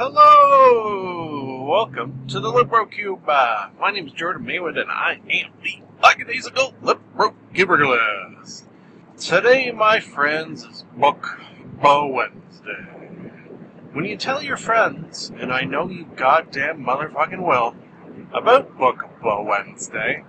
Hello! Welcome to the Libro Cube. Uh, my name is Jordan Maywood, and I am the lackadaisical Libro Cubiculist. Today, my friends, is Book Bow Wednesday. When you tell your friends, and I know you goddamn motherfucking will, about Book Bow Wednesday,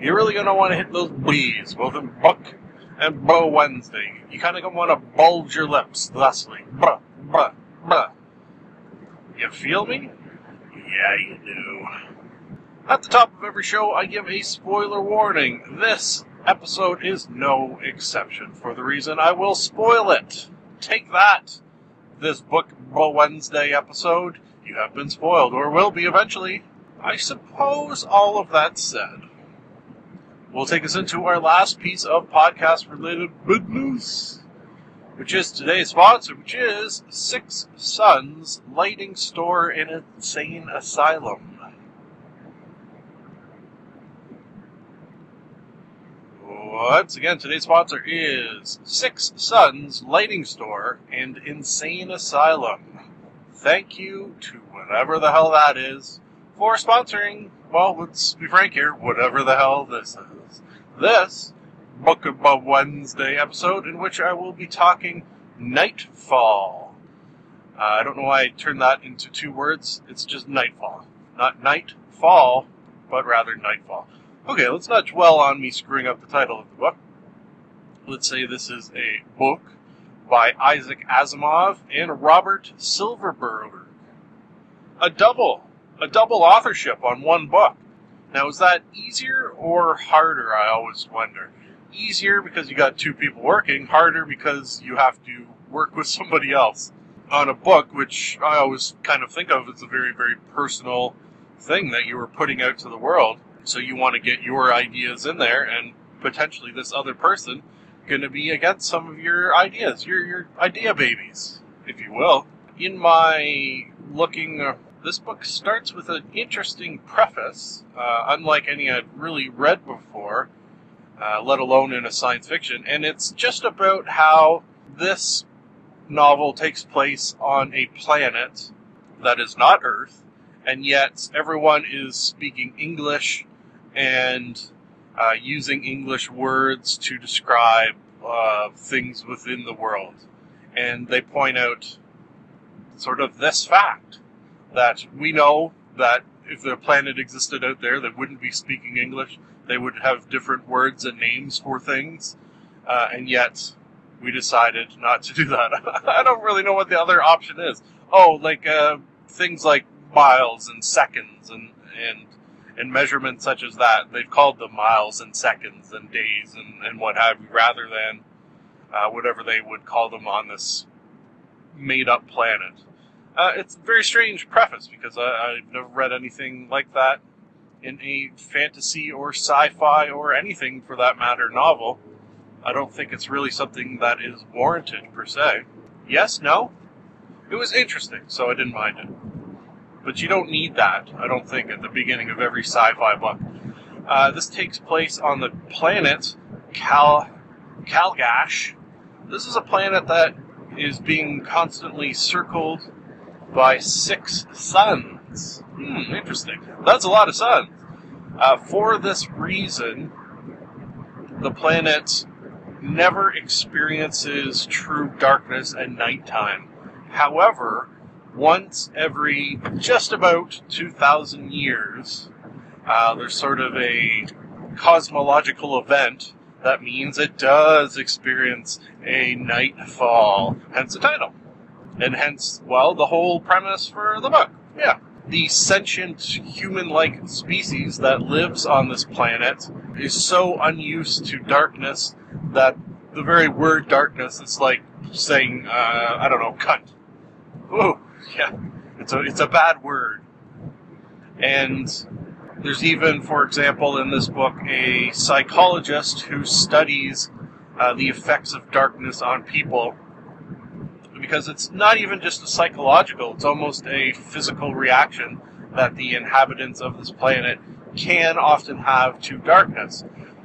you're really gonna want to hit those B's, both in Book and Bow Wednesday. You kind of gonna want to bulge your lips thusly. Bruh, bruh, bruh. You feel me? Yeah, you do. At the top of every show, I give a spoiler warning. This episode is no exception for the reason I will spoil it. Take that. This Book Wednesday episode, you have been spoiled, or will be eventually. I suppose all of that said will take us into our last piece of podcast related business which is today's sponsor, which is Six Suns Lighting Store and Insane Asylum. Once again, today's sponsor is Six Suns Lighting Store and Insane Asylum. Thank you to whatever the hell that is for sponsoring, well, let's be frank here, whatever the hell this is. This Book of Wednesday episode in which I will be talking Nightfall. Uh, I don't know why I turned that into two words. It's just Nightfall. Not Nightfall, but rather Nightfall. Okay, let's not dwell on me screwing up the title of the book. Let's say this is a book by Isaac Asimov and Robert Silverberg. A double, a double authorship on one book. Now, is that easier or harder? I always wonder easier because you got two people working, harder because you have to work with somebody else on a book, which I always kind of think of as a very, very personal thing that you were putting out to the world. So you want to get your ideas in there, and potentially this other person going to be against some of your ideas, your your idea babies, if you will. In my looking, uh, this book starts with an interesting preface, uh, unlike any I'd really read before uh, let alone in a science fiction. And it's just about how this novel takes place on a planet that is not Earth, and yet everyone is speaking English and uh, using English words to describe uh, things within the world. And they point out sort of this fact that we know that if the planet existed out there that wouldn't be speaking English, they would have different words and names for things, uh, and yet we decided not to do that. I don't really know what the other option is. Oh, like uh, things like miles and seconds and and and measurements such as that. They've called them miles and seconds and days and, and what have you, rather than uh, whatever they would call them on this made up planet. Uh, it's a very strange preface because I, I've never read anything like that in a fantasy or sci-fi or anything for that matter novel. I don't think it's really something that is warranted per se. Yes, no. It was interesting, so I didn't mind it. But you don't need that, I don't think, at the beginning of every sci-fi book. Uh, this takes place on the planet Cal Kalgash. This is a planet that is being constantly circled by six suns. Hmm, interesting. That's a lot of sun. Uh, for this reason, the planet never experiences true darkness at nighttime. However, once every just about 2,000 years, uh, there's sort of a cosmological event that means it does experience a nightfall, hence the title. And hence, well, the whole premise for the book. Yeah the sentient human-like species that lives on this planet is so unused to darkness that the very word darkness is like saying, uh, I don't know, cunt. Ooh, yeah, it's a it's a bad word. And there's even, for example, in this book, a psychologist who studies uh, the effects of darkness on people because it's not even just a psychological, it's almost a physical reaction that the inhabitants of this planet can often have to darkness.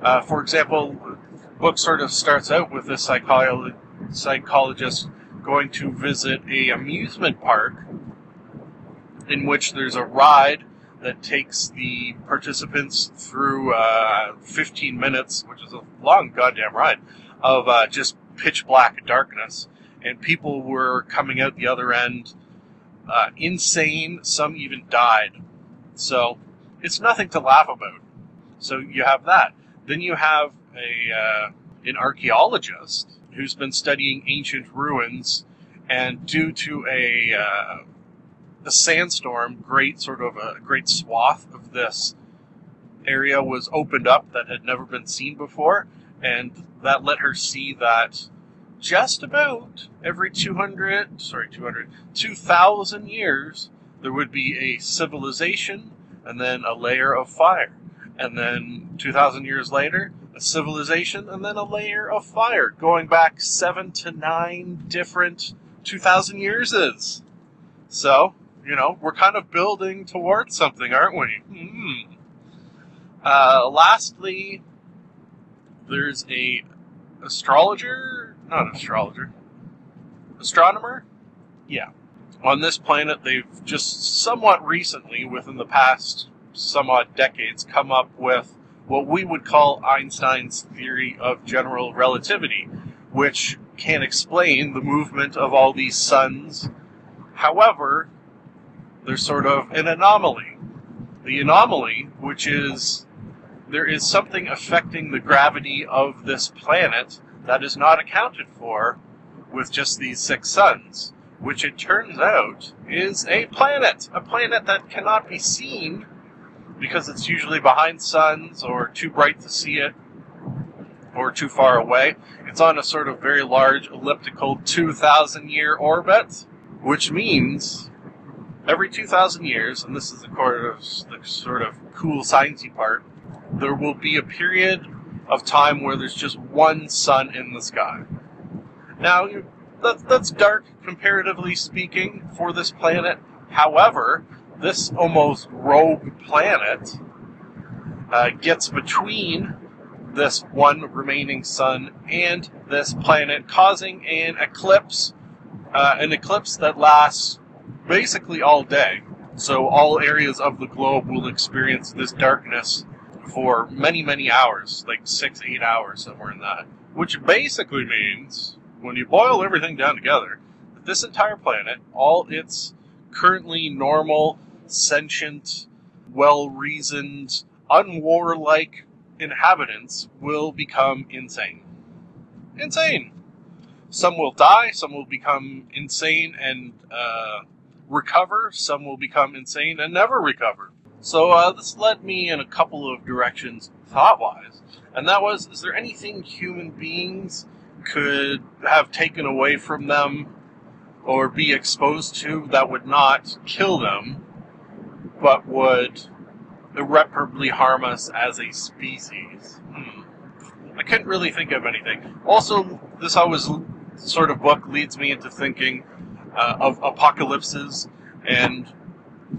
Uh, for example, the book sort of starts out with a psycholo- psychologist going to visit a amusement park in which there's a ride that takes the participants through uh, 15 minutes, which is a long goddamn ride, of uh, just pitch black darkness. And people were coming out the other end uh, insane. Some even died. So it's nothing to laugh about. So you have that. Then you have a uh, an archaeologist who's been studying ancient ruins, and due to a uh, a sandstorm, great sort of a great swath of this area was opened up that had never been seen before, and that let her see that just about every 200, sorry, 200, 2,000 years, there would be a civilization and then a layer of fire. And then 2,000 years later, a civilization and then a layer of fire, going back seven to nine different 2,000 years is. So, you know, we're kind of building towards something, aren't we? Hmm. Uh, lastly, there's a astrologer, not an astrologer, astronomer. Yeah, on this planet, they've just somewhat recently, within the past some odd decades, come up with what we would call Einstein's theory of general relativity, which can explain the movement of all these suns. However, there's sort of an anomaly. The anomaly, which is there is something affecting the gravity of this planet that is not accounted for with just these six suns, which it turns out is a planet. A planet that cannot be seen because it's usually behind suns or too bright to see it or too far away. It's on a sort of very large elliptical 2,000 year orbit, which means every 2,000 years, and this is the, the sort of cool sciencey part, there will be a period of time where there's just one sun in the sky. Now, that, that's dark, comparatively speaking, for this planet. However, this almost rogue planet uh, gets between this one remaining sun and this planet, causing an eclipse, uh, an eclipse that lasts basically all day. So all areas of the globe will experience this darkness for many, many hours, like six, eight hours, somewhere in that. Which basically means, when you boil everything down together, that this entire planet, all its currently normal, sentient, well reasoned, unwarlike inhabitants will become insane. Insane! Some will die, some will become insane and uh, recover, some will become insane and never recover. So uh, this led me in a couple of directions thought wise. And that was is there anything human beings could have taken away from them or be exposed to that would not kill them, but would irreparably harm us as a species? Hmm. I couldn't really think of anything. Also, this always sort of book leads me into thinking uh, of apocalypses and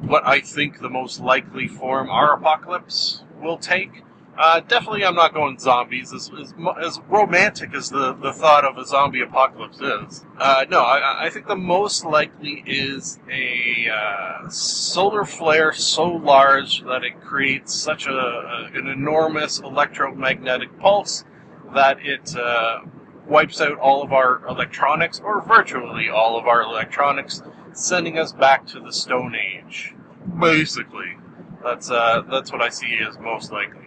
what I think the most likely form our apocalypse will take. Uh, definitely, I'm not going zombies. As, as, as, romantic as the, the thought of a zombie apocalypse is, uh, no, I, I, think the most likely is a uh, solar flare so large that it creates such a, an enormous electromagnetic pulse that it uh, wipes out all of our electronics, or virtually all of our electronics, sending us back to the Stone Age. Basically, that's uh, that's what I see as most likely.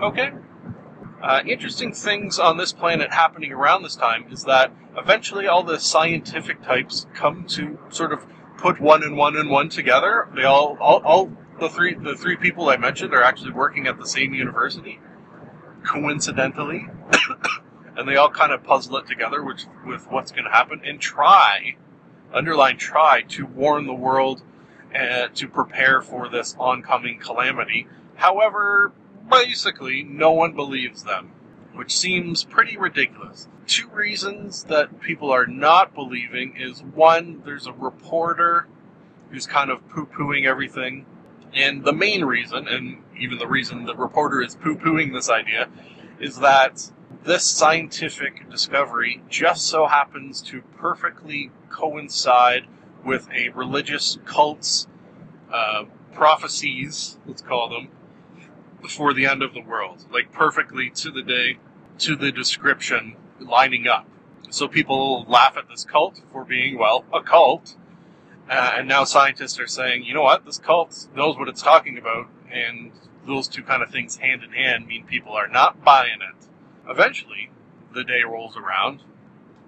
Okay. Uh, interesting things on this planet happening around this time is that eventually all the scientific types come to sort of put one and one and one together. They all, all, all the three, the three people I mentioned are actually working at the same university, coincidentally. and they all kind of puzzle it together with, with what's going to happen and try, underline try, to warn the world and to prepare for this oncoming calamity. However, basically, no one believes them, which seems pretty ridiculous. Two reasons that people are not believing is one, there's a reporter who's kind of poo pooing everything. And the main reason, and even the reason the reporter is poo pooing this idea, is that this scientific discovery just so happens to perfectly coincide with a religious cult's uh, prophecies, let's call them, for the end of the world. Like perfectly to the day, to the description, lining up. So people laugh at this cult for being, well, a cult. Uh, and now scientists are saying, you know what, this cult knows what it's talking about, and those two kind of things hand in hand mean people are not buying it. Eventually, the day rolls around.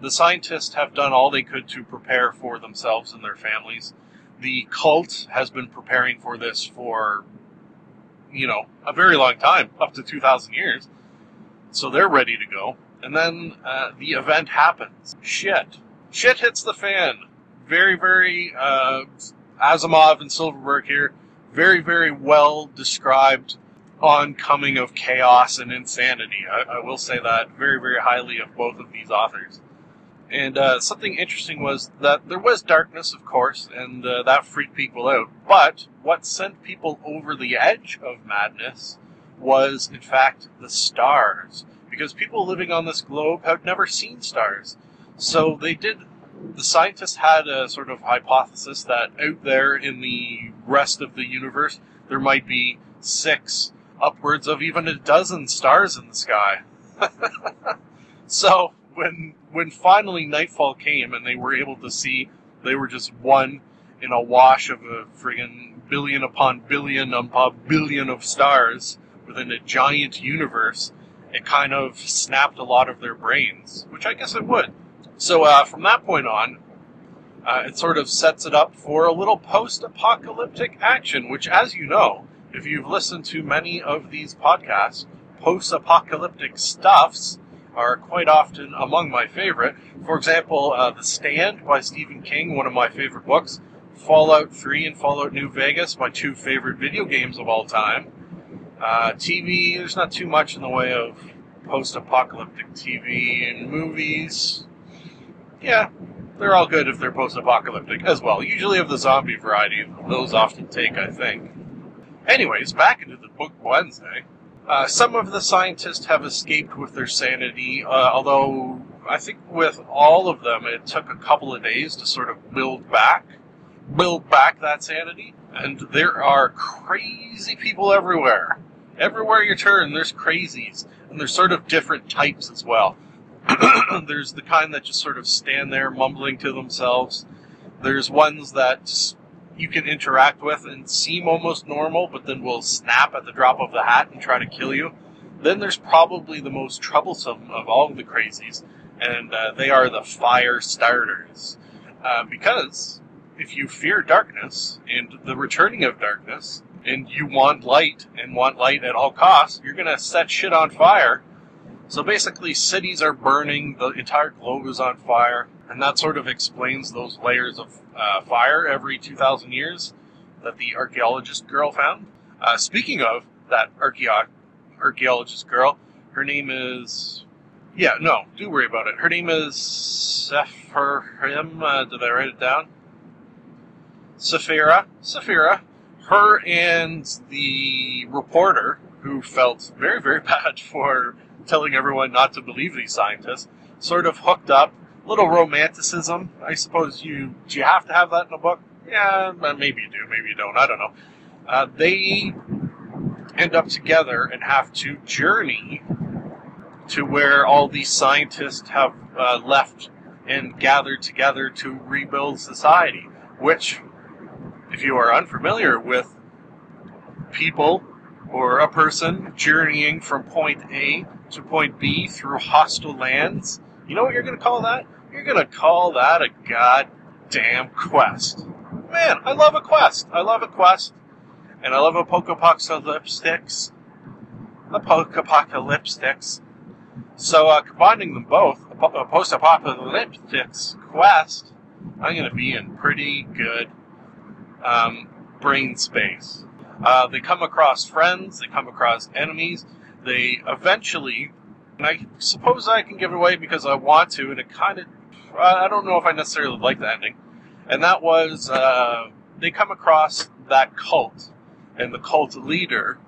The scientists have done all they could to prepare for themselves and their families. The cult has been preparing for this for, you know, a very long time, up to 2,000 years. So they're ready to go. And then uh, the event happens. Shit. Shit hits the fan. Very, very, uh, Asimov and Silverberg here, very, very well described oncoming of chaos and insanity. I, I, will say that very, very highly of both of these authors. And uh, something interesting was that there was darkness, of course, and uh, that freaked people out. But what sent people over the edge of madness was, in fact, the stars. Because people living on this globe have never seen stars. So they did. The scientists had a sort of hypothesis that out there in the rest of the universe, there might be six upwards of even a dozen stars in the sky. so when when finally nightfall came and they were able to see, they were just one in a wash of a friggin' billion upon billion upon billion of stars within a giant universe. It kind of snapped a lot of their brains, which I guess it would. So uh, from that point on, uh, it sort of sets it up for a little post-apocalyptic action, which, as you know, if you've listened to many of these podcasts, post apocalyptic stuffs are quite often among my favorite. For example, uh, The Stand by Stephen King, one of my favorite books. Fallout 3 and Fallout New Vegas, my two favorite video games of all time. Uh, TV, there's not too much in the way of post apocalyptic TV and movies. Yeah, they're all good if they're post apocalyptic as well. Usually of the zombie variety, those often take, I think. Anyways, back into the book Wednesday. Uh, some of the scientists have escaped with their sanity, uh, although I think with all of them it took a couple of days to sort of build back, build back that sanity. And there are crazy people everywhere. Everywhere you turn, there's crazies, and there's sort of different types as well. there's the kind that just sort of stand there mumbling to themselves. There's ones that you can interact with and seem almost normal, but then will snap at the drop of the hat and try to kill you. Then there's probably the most troublesome of all the crazies, and uh, they are the fire starters. Uh, because if you fear darkness and the returning of darkness, and you want light and want light at all costs, you're going to set shit on fire. So basically, cities are burning, the entire globe is on fire, and that sort of explains those layers of uh, fire every 2,000 years that the archaeologist girl found. Uh, speaking of that archeo- archaeologist girl, her name is. Yeah, no, do worry about it. Her name is Sephirim. Uh, did I write it down? Siferra. Siferra. Her and the reporter, who felt very, very bad for telling everyone not to believe these scientists, sort of hooked up little romanticism. I suppose you do you have to have that in a book? Yeah, maybe you do, maybe you don't. I don't know. Uh, they end up together and have to journey to where all these scientists have uh, left and gathered together to rebuild society. Which, if you are unfamiliar with people or a person journeying from point A to point B through hostile lands, you know what you're going to call that? You're gonna call that a goddamn quest. Man, I love a quest. I love a quest. And I love a pokepocalyptics. A pokepocalyptics. So uh, combining them both, a po- a post-apocalyptic quest, I'm going to be in pretty good um, brain space. Uh, they come across friends, they come across enemies, they eventually, and I suppose I can give it away because I want to, and it kind of, I don't know if I necessarily like the ending, and that was uh, they come across that cult and the cult leader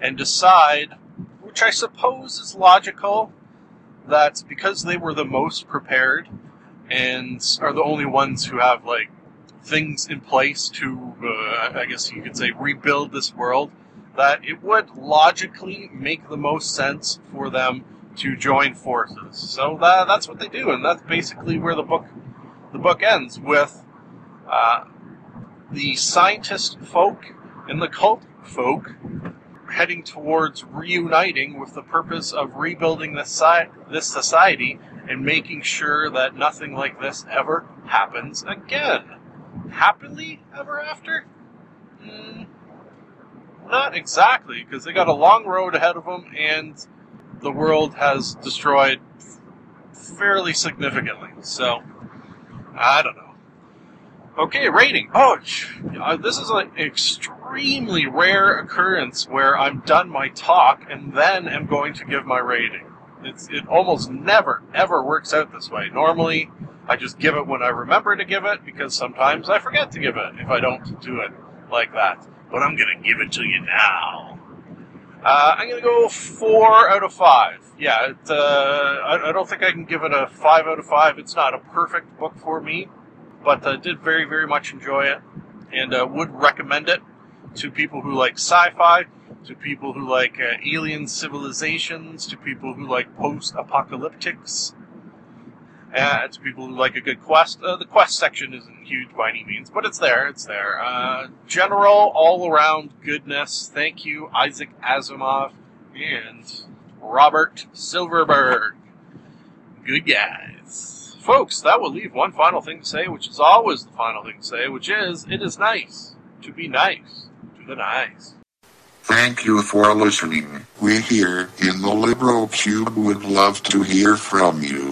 and decide, which I suppose is logical, that because they were the most prepared and are the only ones who have like things in place to, uh, I guess you could say, rebuild this world, that it would logically make the most sense for them to join forces. So that, that's what they do, and that's basically where the book the book ends with uh, the scientist folk and the cult folk heading towards reuniting with the purpose of rebuilding this, si- this society and making sure that nothing like this ever happens again. Happily ever after? Mm, not exactly, because they got a long road ahead of them and the world has destroyed fairly significantly. So, I don't know. Okay, rating. Oh, uh, this is an extremely rare occurrence where I'm done my talk and then am going to give my rating. It's, it almost never, ever works out this way. Normally, I just give it when I remember to give it because sometimes I forget to give it if I don't do it like that. But I'm going to give it to you now. Uh, I'm going to go four out of five. Yeah, it, uh, I, I, don't think I can give it a five out of five. It's not a perfect book for me, but uh, did very, very much enjoy it and uh, would recommend it to people who like sci-fi, to people who like uh, alien civilizations, to people who like post-apocalyptics, uh, to people who like a good quest. Uh, the quest section isn't huge by any means, but it's there. It's there. Uh, general, all-around goodness. Thank you, Isaac Asimov and Robert Silverberg. Good guys. Folks, that will leave one final thing to say, which is always the final thing to say, which is, it is nice to be nice to the nice. Thank you for listening. We here in the Libro Cube would love to hear from you.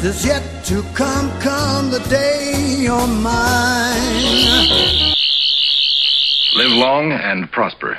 The best is yet to come, come the day oh you're mine. Live long and prosper.